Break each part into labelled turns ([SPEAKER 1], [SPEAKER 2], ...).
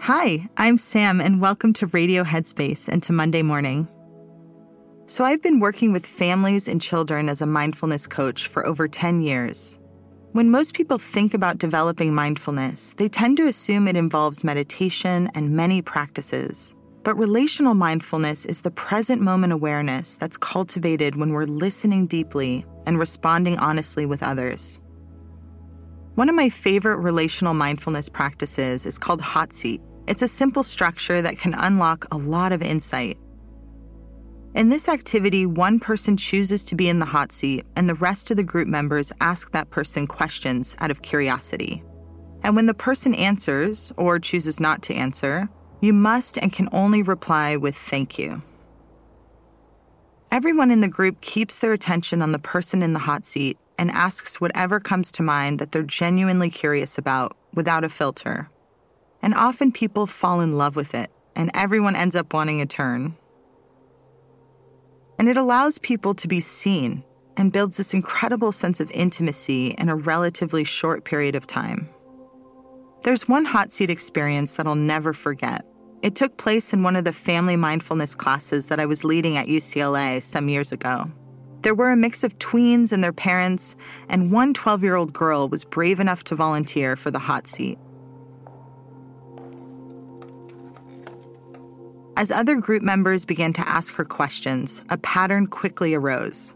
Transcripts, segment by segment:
[SPEAKER 1] Hi, I'm Sam, and welcome to Radio Headspace and to Monday Morning. So, I've been working with families and children as a mindfulness coach for over 10 years. When most people think about developing mindfulness, they tend to assume it involves meditation and many practices. But relational mindfulness is the present moment awareness that's cultivated when we're listening deeply and responding honestly with others. One of my favorite relational mindfulness practices is called Hot Seat. It's a simple structure that can unlock a lot of insight. In this activity, one person chooses to be in the hot seat, and the rest of the group members ask that person questions out of curiosity. And when the person answers or chooses not to answer, you must and can only reply with thank you. Everyone in the group keeps their attention on the person in the hot seat and asks whatever comes to mind that they're genuinely curious about without a filter. And often people fall in love with it, and everyone ends up wanting a turn. And it allows people to be seen and builds this incredible sense of intimacy in a relatively short period of time. There's one hot seat experience that I'll never forget. It took place in one of the family mindfulness classes that I was leading at UCLA some years ago. There were a mix of tweens and their parents, and one 12 year old girl was brave enough to volunteer for the hot seat. As other group members began to ask her questions, a pattern quickly arose.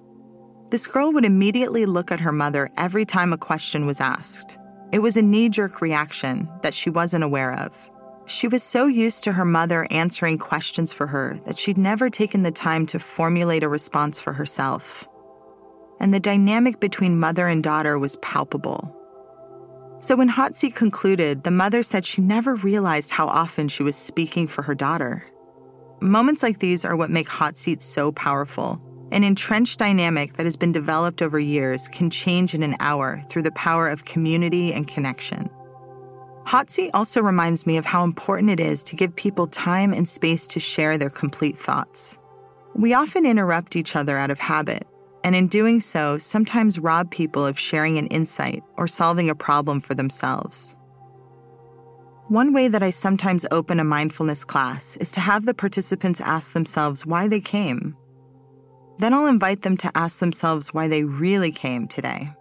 [SPEAKER 1] This girl would immediately look at her mother every time a question was asked. It was a knee jerk reaction that she wasn't aware of. She was so used to her mother answering questions for her that she'd never taken the time to formulate a response for herself. And the dynamic between mother and daughter was palpable. So when Hot Seat concluded, the mother said she never realized how often she was speaking for her daughter. Moments like these are what make hot seats so powerful. An entrenched dynamic that has been developed over years can change in an hour through the power of community and connection. Hot seat also reminds me of how important it is to give people time and space to share their complete thoughts. We often interrupt each other out of habit, and in doing so, sometimes rob people of sharing an insight or solving a problem for themselves. One way that I sometimes open a mindfulness class is to have the participants ask themselves why they came. Then I'll invite them to ask themselves why they really came today.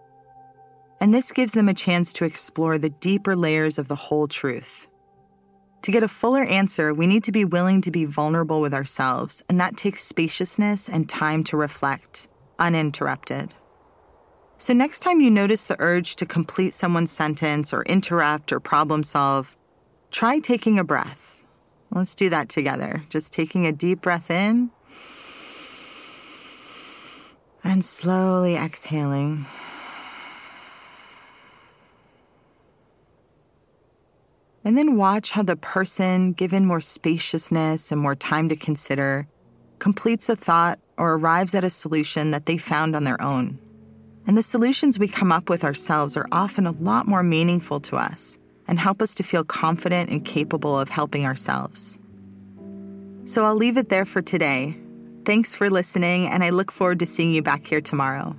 [SPEAKER 1] And this gives them a chance to explore the deeper layers of the whole truth. To get a fuller answer, we need to be willing to be vulnerable with ourselves, and that takes spaciousness and time to reflect, uninterrupted. So, next time you notice the urge to complete someone's sentence or interrupt or problem solve, try taking a breath. Let's do that together. Just taking a deep breath in and slowly exhaling. And then watch how the person, given more spaciousness and more time to consider, completes a thought or arrives at a solution that they found on their own. And the solutions we come up with ourselves are often a lot more meaningful to us and help us to feel confident and capable of helping ourselves. So I'll leave it there for today. Thanks for listening, and I look forward to seeing you back here tomorrow.